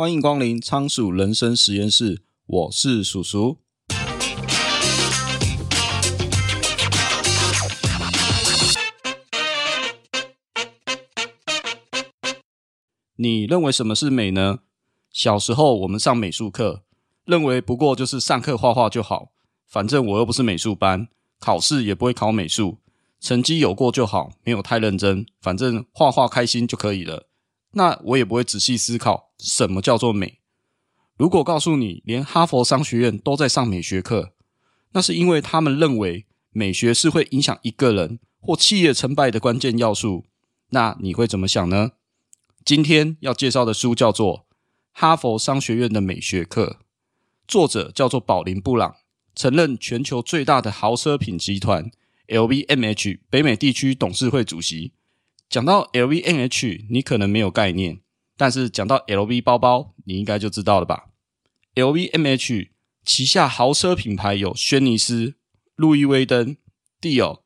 欢迎光临仓鼠人生实验室，我是鼠鼠。你认为什么是美呢？小时候我们上美术课，认为不过就是上课画画就好，反正我又不是美术班，考试也不会考美术，成绩有过就好，没有太认真，反正画画开心就可以了。那我也不会仔细思考什么叫做美。如果告诉你，连哈佛商学院都在上美学课，那是因为他们认为美学是会影响一个人或企业成败的关键要素，那你会怎么想呢？今天要介绍的书叫做《哈佛商学院的美学课》，作者叫做宝林·布朗，曾任全球最大的豪奢品集团 LVMH 北美地区董事会主席。讲到 LVMH，你可能没有概念，但是讲到 LV 包包，你应该就知道了吧？LVMH 旗下豪车品牌有轩尼诗、路易威登、Dior、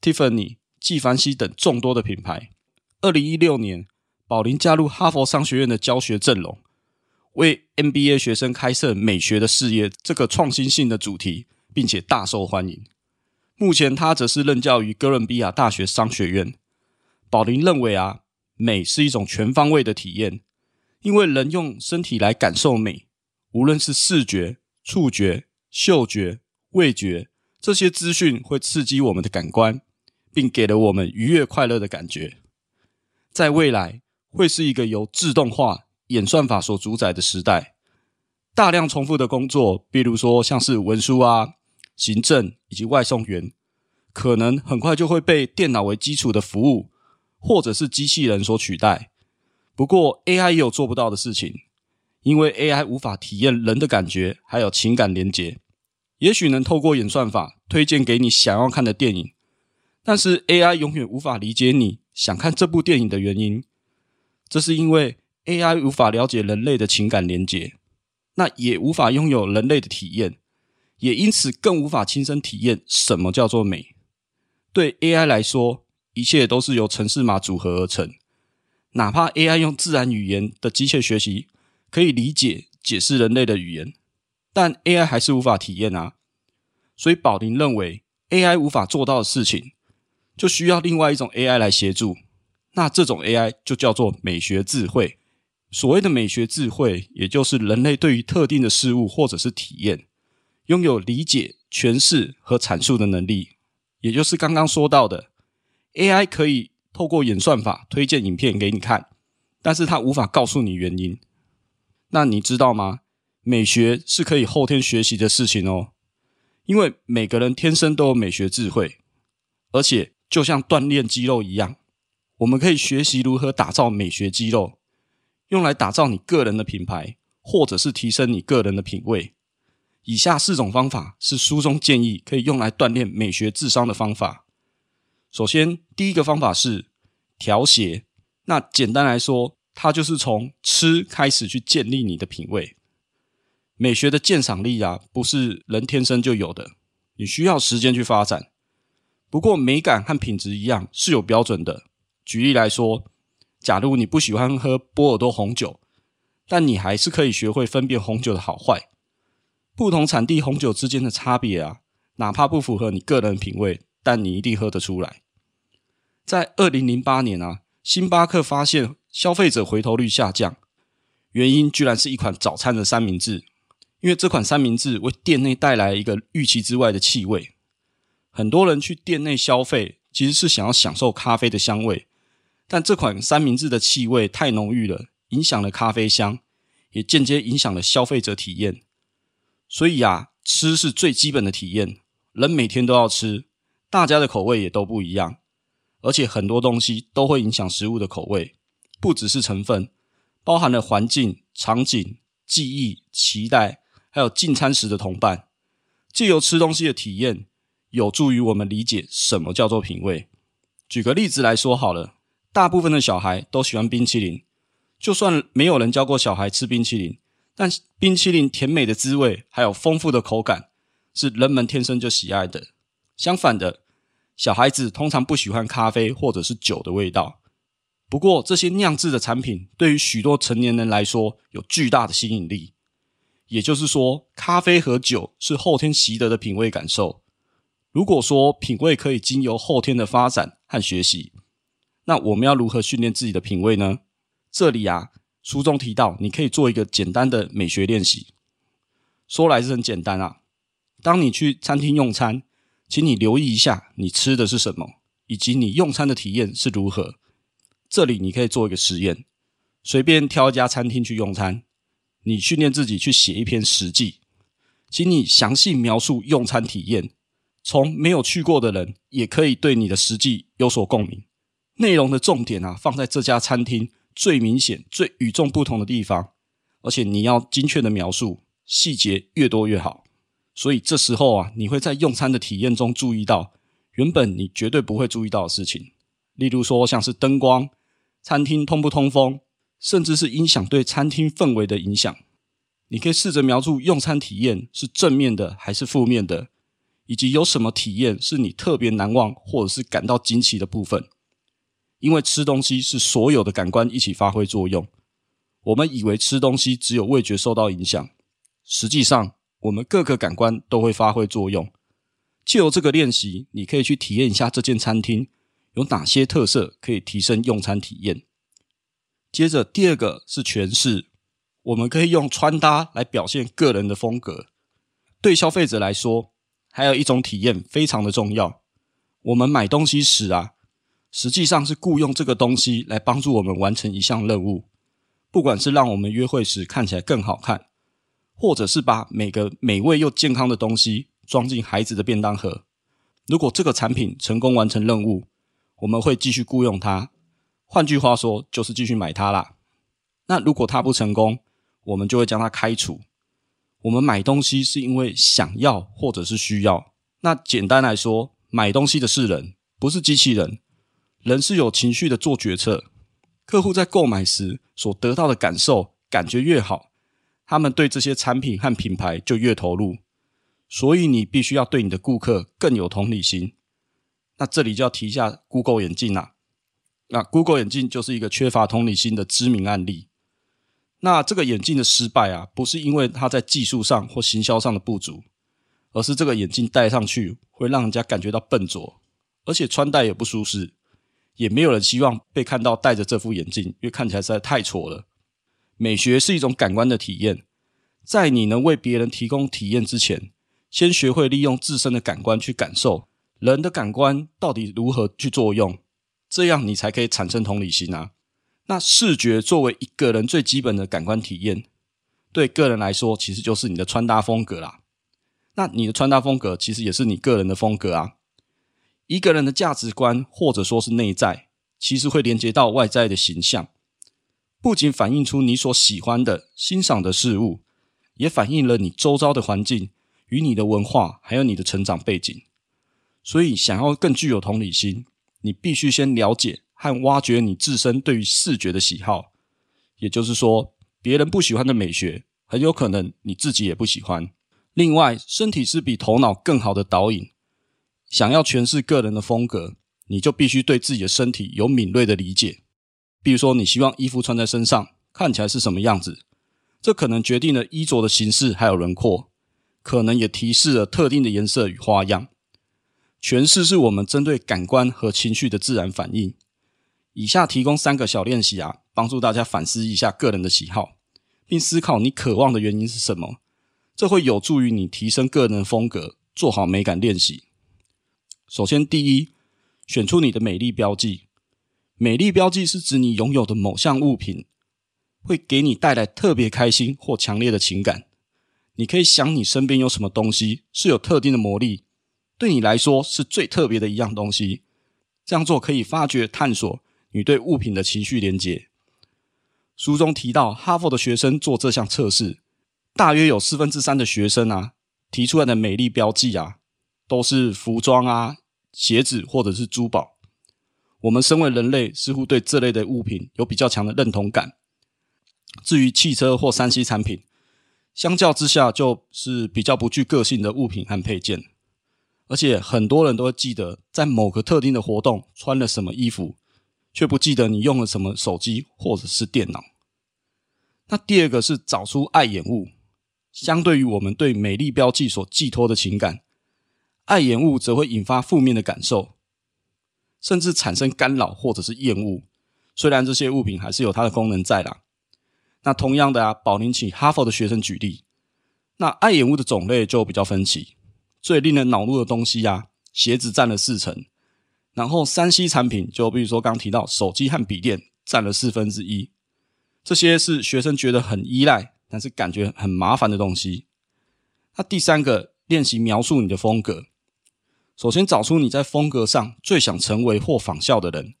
Tiffany、纪梵希等众多的品牌。二零一六年，宝琳加入哈佛商学院的教学阵容，为 MBA 学生开设“美学的事业”这个创新性的主题，并且大受欢迎。目前，他则是任教于哥伦比亚大学商学院。宝琳认为啊，美是一种全方位的体验，因为人用身体来感受美。无论是视觉、触觉、嗅觉、味觉，这些资讯会刺激我们的感官，并给了我们愉悦快乐的感觉。在未来，会是一个由自动化演算法所主宰的时代。大量重复的工作，比如说像是文书啊、行政以及外送员，可能很快就会被电脑为基础的服务，或者是机器人所取代。不过，AI 也有做不到的事情。因为 AI 无法体验人的感觉，还有情感连结，也许能透过演算法推荐给你想要看的电影，但是 AI 永远无法理解你想看这部电影的原因。这是因为 AI 无法了解人类的情感连结，那也无法拥有人类的体验，也因此更无法亲身体验什么叫做美。对 AI 来说，一切都是由程式码组合而成，哪怕 AI 用自然语言的机械学习。可以理解、解释人类的语言，但 AI 还是无法体验啊。所以宝林认为，AI 无法做到的事情，就需要另外一种 AI 来协助。那这种 AI 就叫做美学智慧。所谓的美学智慧，也就是人类对于特定的事物或者是体验，拥有理解、诠释和阐述的能力。也就是刚刚说到的，AI 可以透过演算法推荐影片给你看，但是它无法告诉你原因。那你知道吗？美学是可以后天学习的事情哦，因为每个人天生都有美学智慧，而且就像锻炼肌肉一样，我们可以学习如何打造美学肌肉，用来打造你个人的品牌，或者是提升你个人的品味。以下四种方法是书中建议可以用来锻炼美学智商的方法。首先，第一个方法是调谐。那简单来说，它就是从吃开始去建立你的品味。美学的鉴赏力啊，不是人天生就有的，你需要时间去发展。不过美感和品质一样是有标准的。举例来说，假如你不喜欢喝波尔多红酒，但你还是可以学会分辨红酒的好坏。不同产地红酒之间的差别啊，哪怕不符合你个人品味，但你一定喝得出来。在二零零八年啊，星巴克发现。消费者回头率下降，原因居然是一款早餐的三明治，因为这款三明治为店内带来一个预期之外的气味。很多人去店内消费，其实是想要享受咖啡的香味，但这款三明治的气味太浓郁了，影响了咖啡香，也间接影响了消费者体验。所以啊，吃是最基本的体验，人每天都要吃，大家的口味也都不一样，而且很多东西都会影响食物的口味。不只是成分，包含了环境、场景、记忆、期待，还有进餐时的同伴。借由吃东西的体验，有助于我们理解什么叫做品味。举个例子来说好了，大部分的小孩都喜欢冰淇淋，就算没有人教过小孩吃冰淇淋，但冰淇淋甜美的滋味还有丰富的口感，是人们天生就喜爱的。相反的，小孩子通常不喜欢咖啡或者是酒的味道。不过，这些酿制的产品对于许多成年人来说有巨大的吸引力。也就是说，咖啡和酒是后天习得的品味感受。如果说品味可以经由后天的发展和学习，那我们要如何训练自己的品味呢？这里啊，书中提到，你可以做一个简单的美学练习。说来是很简单啊，当你去餐厅用餐，请你留意一下你吃的是什么，以及你用餐的体验是如何。这里你可以做一个实验，随便挑一家餐厅去用餐，你训练自己去写一篇食记，请你详细描述用餐体验，从没有去过的人也可以对你的食记有所共鸣。内容的重点啊，放在这家餐厅最明显、最与众不同的地方，而且你要精确的描述，细节越多越好。所以这时候啊，你会在用餐的体验中注意到原本你绝对不会注意到的事情，例如说像是灯光。餐厅通不通风，甚至是音响对餐厅氛围的影响，你可以试着描述用餐体验是正面的还是负面的，以及有什么体验是你特别难忘或者是感到惊奇的部分。因为吃东西是所有的感官一起发挥作用，我们以为吃东西只有味觉受到影响，实际上我们各个感官都会发挥作用。借由这个练习，你可以去体验一下这间餐厅。有哪些特色可以提升用餐体验？接着，第二个是诠释，我们可以用穿搭来表现个人的风格。对消费者来说，还有一种体验非常的重要。我们买东西时啊，实际上是雇佣这个东西来帮助我们完成一项任务，不管是让我们约会时看起来更好看，或者是把每个美味又健康的东西装进孩子的便当盒。如果这个产品成功完成任务，我们会继续雇佣他，换句话说，就是继续买它啦。那如果它不成功，我们就会将它开除。我们买东西是因为想要或者是需要。那简单来说，买东西的是人，不是机器人。人是有情绪的做决策。客户在购买时所得到的感受，感觉越好，他们对这些产品和品牌就越投入。所以你必须要对你的顾客更有同理心。那这里就要提一下 Google 眼镜啦。那 Google 眼镜就是一个缺乏同理心的知名案例。那这个眼镜的失败啊，不是因为它在技术上或行销上的不足，而是这个眼镜戴上去会让人家感觉到笨拙，而且穿戴也不舒适，也没有人希望被看到戴着这副眼镜，因为看起来实在太挫了。美学是一种感官的体验，在你能为别人提供体验之前，先学会利用自身的感官去感受。人的感官到底如何去作用？这样你才可以产生同理心啊。那视觉作为一个人最基本的感官体验，对个人来说，其实就是你的穿搭风格啦。那你的穿搭风格其实也是你个人的风格啊。一个人的价值观或者说是内在，其实会连接到外在的形象，不仅反映出你所喜欢的、欣赏的事物，也反映了你周遭的环境与你的文化，还有你的成长背景。所以，想要更具有同理心，你必须先了解和挖掘你自身对于视觉的喜好。也就是说，别人不喜欢的美学，很有可能你自己也不喜欢。另外，身体是比头脑更好的导引。想要诠释个人的风格，你就必须对自己的身体有敏锐的理解。比如说，你希望衣服穿在身上看起来是什么样子，这可能决定了衣着的形式还有轮廓，可能也提示了特定的颜色与花样。诠释是我们针对感官和情绪的自然反应。以下提供三个小练习啊，帮助大家反思一下个人的喜好，并思考你渴望的原因是什么。这会有助于你提升个人风格，做好美感练习。首先，第一，选出你的美丽标记。美丽标记是指你拥有的某项物品会给你带来特别开心或强烈的情感。你可以想你身边有什么东西是有特定的魔力。对你来说是最特别的一样东西，这样做可以发掘、探索你对物品的情绪连接。书中提到，哈佛的学生做这项测试，大约有四分之三的学生啊提出来的美丽标记啊，都是服装啊、鞋子或者是珠宝。我们身为人类，似乎对这类的物品有比较强的认同感。至于汽车或三 C 产品，相较之下就是比较不具个性的物品和配件。而且很多人都会记得在某个特定的活动穿了什么衣服，却不记得你用了什么手机或者是电脑。那第二个是找出碍眼物，相对于我们对美丽标记所寄托的情感，碍眼物则会引发负面的感受，甚至产生干扰或者是厌恶。虽然这些物品还是有它的功能在啦。那同样的啊，保龄请哈佛的学生举例，那爱眼物的种类就比较分歧。最令人恼怒的东西啊，鞋子占了四成，然后三 C 产品就比如说刚提到手机和笔电占了四分之一。这些是学生觉得很依赖，但是感觉很麻烦的东西。那第三个，练习描述你的风格。首先找出你在风格上最想成为或仿效的人。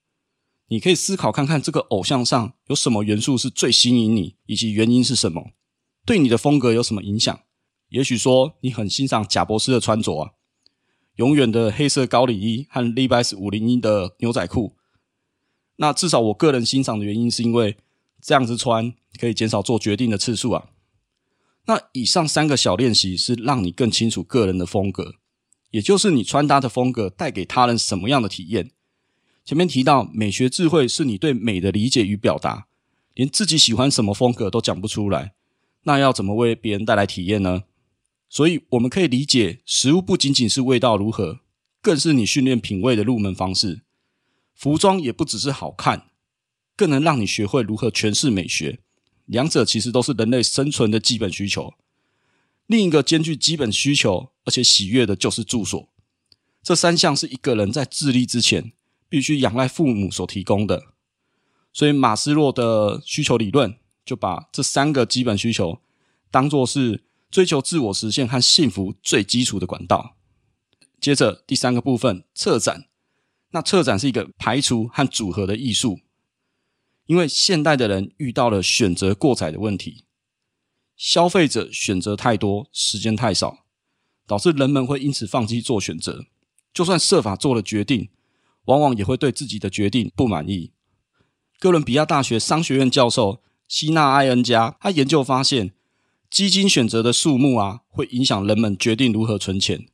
你可以思考看看，这个偶像上有什么元素是最吸引你，以及原因是什么？对你的风格有什么影响？也许说你很欣赏贾伯斯的穿着啊，永远的黑色高领衣和 Levi's 五零一的牛仔裤。那至少我个人欣赏的原因是因为。这样子穿可以减少做决定的次数啊。那以上三个小练习是让你更清楚个人的风格，也就是你穿搭的风格带给他人什么样的体验。前面提到美学智慧是你对美的理解与表达，连自己喜欢什么风格都讲不出来，那要怎么为别人带来体验呢？所以我们可以理解，食物不仅仅是味道如何，更是你训练品味的入门方式。服装也不只是好看。更能让你学会如何诠释美学，两者其实都是人类生存的基本需求。另一个兼具基本需求而且喜悦的就是住所。这三项是一个人在自立之前必须仰赖父母所提供的。所以马斯洛的需求理论就把这三个基本需求当作是追求自我实现和幸福最基础的管道。接着第三个部分，策展。那策展是一个排除和组合的艺术。因为现代的人遇到了选择过载的问题，消费者选择太多，时间太少，导致人们会因此放弃做选择。就算设法做了决定，往往也会对自己的决定不满意。哥伦比亚大学商学院教授希纳艾恩加，他研究发现，基金选择的数目啊，会影响人们决定如何存钱。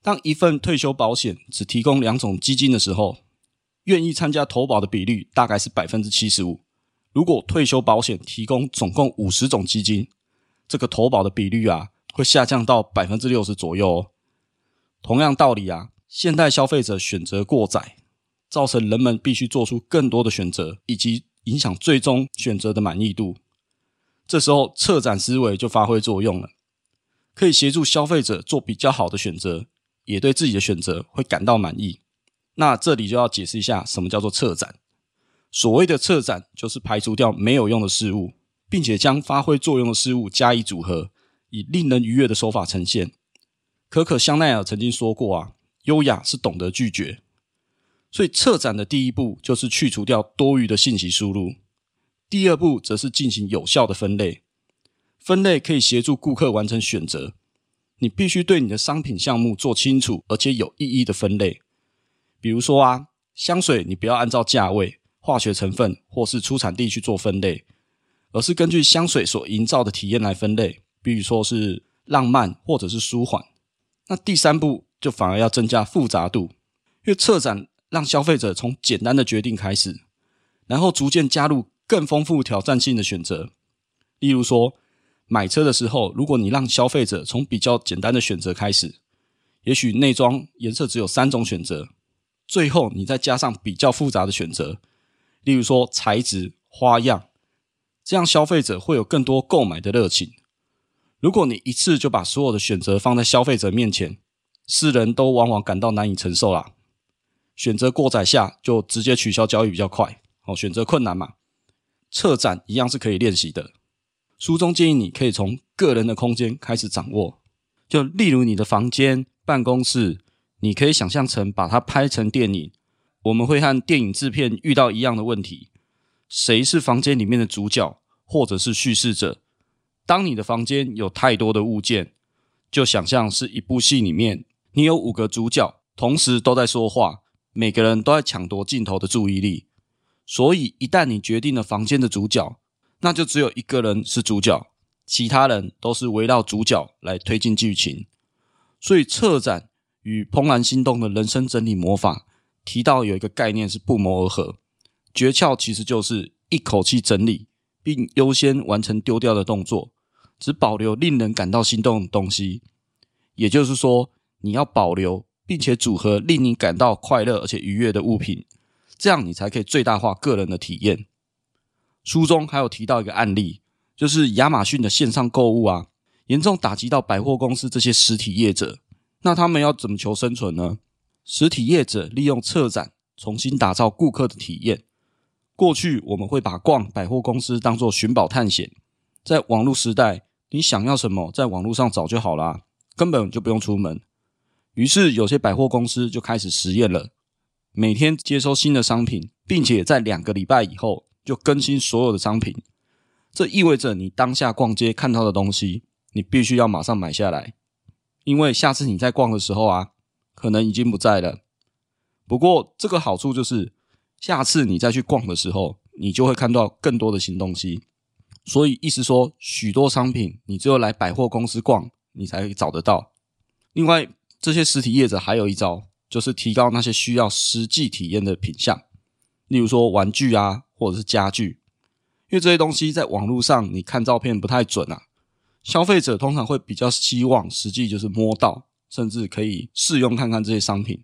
当一份退休保险只提供两种基金的时候，愿意参加投保的比率大概是百分之七十五。如果退休保险提供总共五十种基金，这个投保的比率啊会下降到百分之六十左右哦。同样道理啊，现代消费者选择过载，造成人们必须做出更多的选择，以及影响最终选择的满意度。这时候策展思维就发挥作用了，可以协助消费者做比较好的选择，也对自己的选择会感到满意。那这里就要解释一下，什么叫做策展。所谓的策展，就是排除掉没有用的事物，并且将发挥作用的事物加以组合，以令人愉悦的手法呈现。可可香奈儿曾经说过啊，优雅是懂得拒绝。所以策展的第一步就是去除掉多余的信息输入，第二步则是进行有效的分类。分类可以协助顾客完成选择。你必须对你的商品项目做清楚而且有意义的分类。比如说啊，香水你不要按照价位、化学成分或是出产地去做分类，而是根据香水所营造的体验来分类。比如说是浪漫或者是舒缓。那第三步就反而要增加复杂度，因为策展让消费者从简单的决定开始，然后逐渐加入更丰富挑战性的选择。例如说，买车的时候，如果你让消费者从比较简单的选择开始，也许内装颜色只有三种选择。最后，你再加上比较复杂的选择，例如说材质、花样，这样消费者会有更多购买的热情。如果你一次就把所有的选择放在消费者面前，世人都往往感到难以承受啦。选择过载下，就直接取消交易比较快。哦，选择困难嘛，策展一样是可以练习的。书中建议你可以从个人的空间开始掌握，就例如你的房间、办公室。你可以想象成把它拍成电影，我们会和电影制片遇到一样的问题：谁是房间里面的主角，或者是叙事者？当你的房间有太多的物件，就想象是一部戏里面，你有五个主角，同时都在说话，每个人都在抢夺镜头的注意力。所以，一旦你决定了房间的主角，那就只有一个人是主角，其他人都是围绕主角来推进剧情。所以，策展。与怦然心动的人生整理魔法提到有一个概念是不谋而合，诀窍其实就是一口气整理，并优先完成丢掉的动作，只保留令人感到心动的东西。也就是说，你要保留并且组合令你感到快乐而且愉悦的物品，这样你才可以最大化个人的体验。书中还有提到一个案例，就是亚马逊的线上购物啊，严重打击到百货公司这些实体业者。那他们要怎么求生存呢？实体业者利用策展重新打造顾客的体验。过去我们会把逛百货公司当作寻宝探险，在网络时代，你想要什么，在网络上找就好啦，根本就不用出门。于是有些百货公司就开始实验了，每天接收新的商品，并且在两个礼拜以后就更新所有的商品。这意味着你当下逛街看到的东西，你必须要马上买下来，因为下次你在逛的时候啊，可能已经不在了。不过这个好处就是。下次你再去逛的时候，你就会看到更多的新东西。所以，意思说，许多商品你只有来百货公司逛，你才可以找得到。另外，这些实体业者还有一招，就是提高那些需要实际体验的品项，例如说玩具啊，或者是家具。因为这些东西在网络上你看照片不太准啊，消费者通常会比较希望实际就是摸到，甚至可以试用看看这些商品。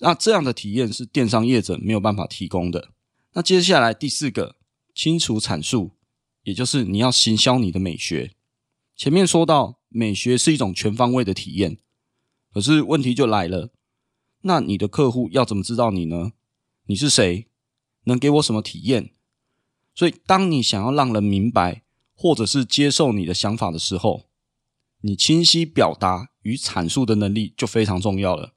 那这样的体验是电商业者没有办法提供的。那接下来第四个，清楚阐述，也就是你要行销你的美学。前面说到，美学是一种全方位的体验，可是问题就来了，那你的客户要怎么知道你呢？你是谁？能给我什么体验？所以，当你想要让人明白或者是接受你的想法的时候，你清晰表达与阐述的能力就非常重要了。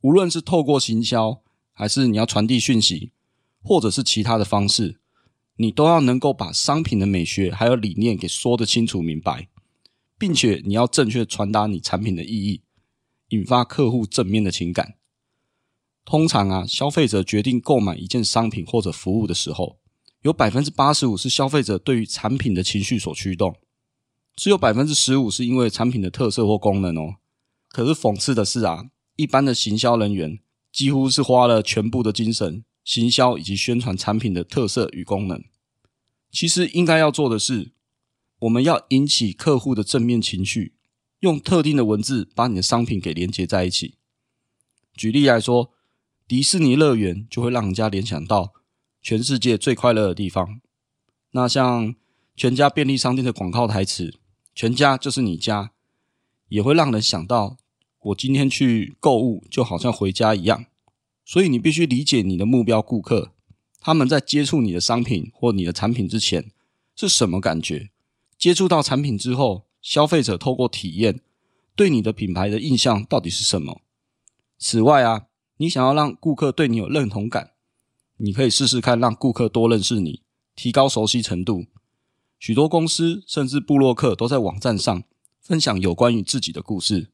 无论是透过行销，还是你要传递讯息，或者是其他的方式，你都要能够把商品的美学还有理念给说得清楚明白，并且你要正确传达你产品的意义，引发客户正面的情感。通常啊，消费者决定购买一件商品或者服务的时候，有百分之八十五是消费者对于产品的情绪所驱动，只有百分之十五是因为产品的特色或功能哦。可是讽刺的是啊。一般的行销人员几乎是花了全部的精神，行销以及宣传产品的特色与功能。其实应该要做的是，我们要引起客户的正面情绪，用特定的文字把你的商品给连接在一起。举例来说，迪士尼乐园就会让人家联想到全世界最快乐的地方。那像全家便利商店的广告台词“全家就是你家”，也会让人想到。我今天去购物，就好像回家一样，所以你必须理解你的目标顾客，他们在接触你的商品或你的产品之前是什么感觉？接触到产品之后，消费者透过体验对你的品牌的印象到底是什么？此外啊，你想要让顾客对你有认同感，你可以试试看让顾客多认识你，提高熟悉程度。许多公司甚至部落客都在网站上分享有关于自己的故事。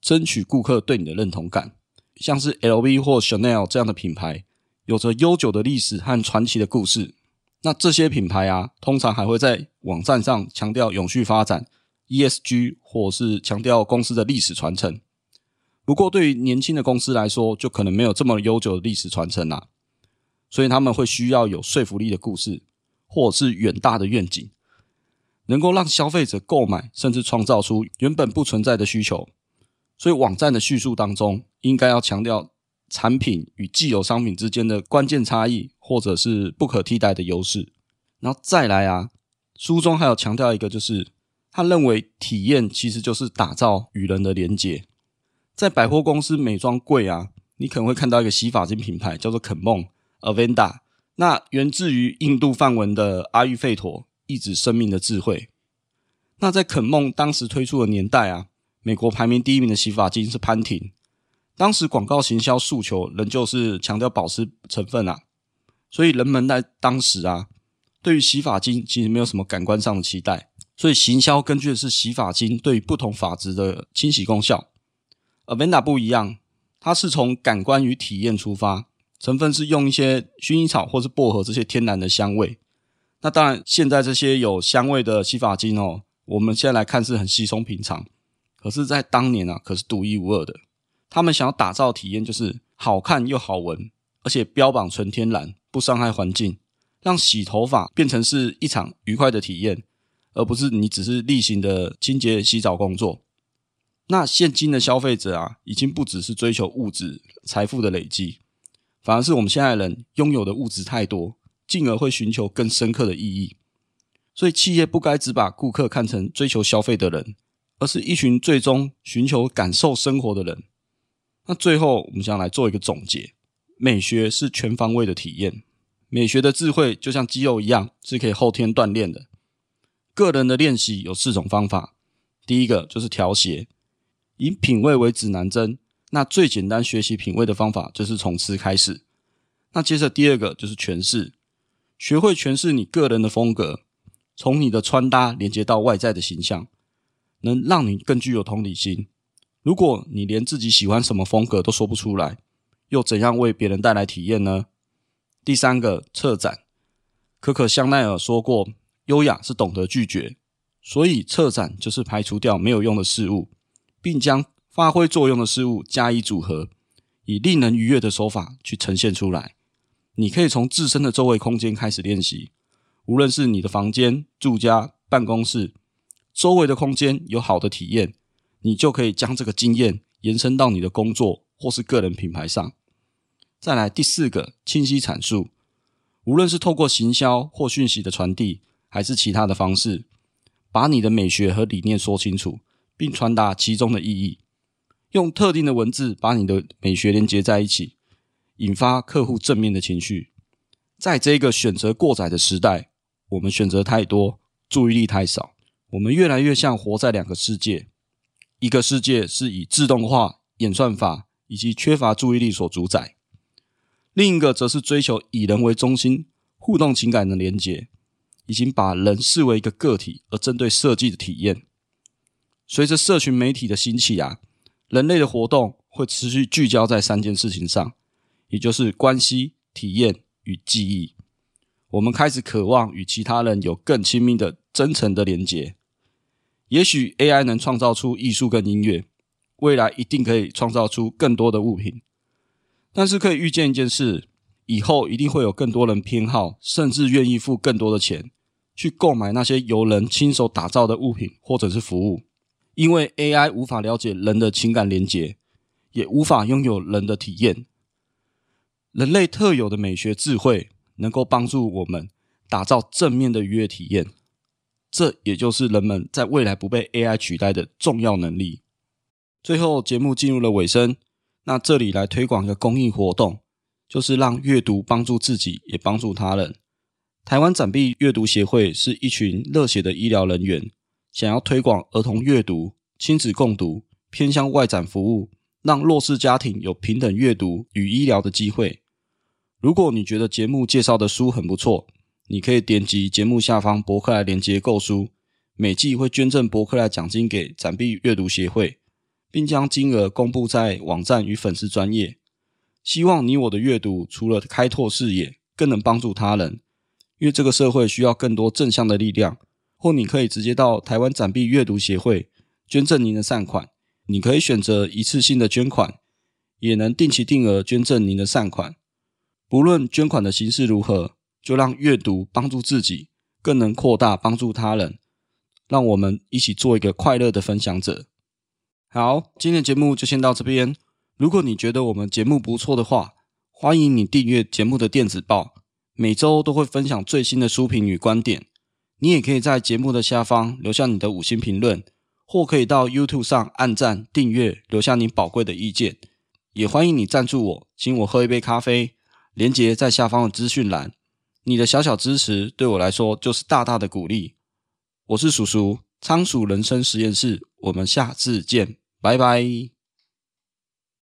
争取顾客对你的认同感，像是 LV 或 Chanel 这样的品牌，有着悠久的历史和传奇的故事。那这些品牌啊，通常还会在网站上强调永续发展、ESG，或是强调公司的历史传承。不过，对于年轻的公司来说，就可能没有这么悠久的历史传承啦。所以他们会需要有说服力的故事，或者是远大的愿景，能够让消费者购买，甚至创造出原本不存在的需求。所以，网站的叙述当中应该要强调产品与既有商品之间的关键差异，或者是不可替代的优势。然后再来啊，书中还有强调一个，就是他认为体验其实就是打造与人的连结。在百货公司美妆柜啊，你可能会看到一个洗发精品牌叫做肯梦 Avenda，那源自于印度梵文的阿育吠陀，意指生命的智慧。那在肯梦当时推出的年代啊。美国排名第一名的洗发精是潘婷，当时广告行销诉求仍旧是强调保湿成分啊，所以人们在当时啊，对于洗发精其实没有什么感官上的期待，所以行销根据的是洗发精对于不同发质的清洗功效。而 Avenda 不一样，它是从感官与体验出发，成分是用一些薰衣草或是薄荷这些天然的香味。那当然，现在这些有香味的洗发精哦，我们现在来看是很稀松平常。可是，在当年啊，可是独一无二的。他们想要打造体验，就是好看又好闻，而且标榜纯天然，不伤害环境，让洗头发变成是一场愉快的体验，而不是你只是例行的清洁洗澡工作。那现今的消费者啊，已经不只是追求物质财富的累积，反而是我们现在人拥有的物质太多，进而会寻求更深刻的意义。所以，企业不该只把顾客看成追求消费的人，而是一群最终寻求感受生活的人。那最后，我们想来做一个总结：美学是全方位的体验，美学的智慧就像肌肉一样，是可以后天锻炼的。个人的练习有四种方法，第一个就是调谐。以品味为指南针，那最简单学习品味的方法就是从吃开始。那接着第二个就是诠释，学会诠释你个人的风格，从你的穿搭连接到外在的形象，能让你更具有同理心。如果你连自己喜欢什么风格都说不出来，又怎样为别人带来体验呢？第三个策展，可可香奈儿说过，优雅是懂得拒绝，所以策展就是排除掉没有用的事物。并将发挥作用的事物加以组合，以令人愉悦的手法去呈现出来。你可以从自身的周围空间开始练习，无论是你的房间、住家、办公室，周围的空间有好的体验，你就可以将这个经验延伸到你的工作或是个人品牌上。再来第四个，清晰阐述，无论是透过行销或讯息的传递，还是其他的方式，把你的美学和理念说清楚。并传达其中的意义，用特定的文字把你的美学连接在一起，引发客户正面的情绪。在这个选择过载的时代，我们选择太多，注意力太少，我们越来越像活在两个世界：一个世界是以自动化、演算法以及缺乏注意力所主宰；另一个则是追求以人为中心、互动情感的连接，已经把人视为一个个体而针对设计的体验。随着社群媒体的兴起啊，人类的活动会持续聚焦在三件事情上，也就是关系、体验与记忆。我们开始渴望与其他人有更亲密的、真诚的连结。也许 AI 能创造出艺术跟音乐，未来一定可以创造出更多的物品。但是可以预见一件事，以后一定会有更多人偏好，甚至愿意付更多的钱，去购买那些由人亲手打造的物品或者是服务。因为 AI 无法了解人的情感连结，也无法拥有人的体验。人类特有的美学智慧，能够帮助我们打造正面的愉悦体验。这也就是人们在未来不被 AI 取代的重要能力。最后，节目进入了尾声，那这里来推广一个公益活动，就是让阅读帮助自己，也帮助他人。台湾展臂阅读协会是一群热血的医疗人员。想要推广儿童阅读、亲子共读、偏向外展服务，让弱势家庭有平等阅读与医疗的机会。如果你觉得节目介绍的书很不错，你可以点击节目下方博客来连接购书，每季会捐赠博客来奖金给展臂阅读协会，并将金额公布在网站与粉丝专业。希望你我的阅读除了开拓视野，更能帮助他人，因为这个社会需要更多正向的力量。或你可以直接到台湾展臂阅读协会捐赠您的善款，你可以选择一次性的捐款，也能定期定额捐赠您的善款。不论捐款的形式如何，就让阅读帮助自己，更能扩大帮助他人。让我们一起做一个快乐的分享者。好，今天的节目就先到这边。如果你觉得我们节目不错的话，欢迎你订阅节目的电子报，每周都会分享最新的书评与观点。你也可以在节目的下方留下你的五星评论，或可以到 YouTube 上按赞、订阅，留下你宝贵的意见。也欢迎你赞助我，请我喝一杯咖啡，连接在下方的资讯栏。你的小小支持对我来说就是大大的鼓励。我是叔叔，仓鼠人生实验室，我们下次见，拜拜。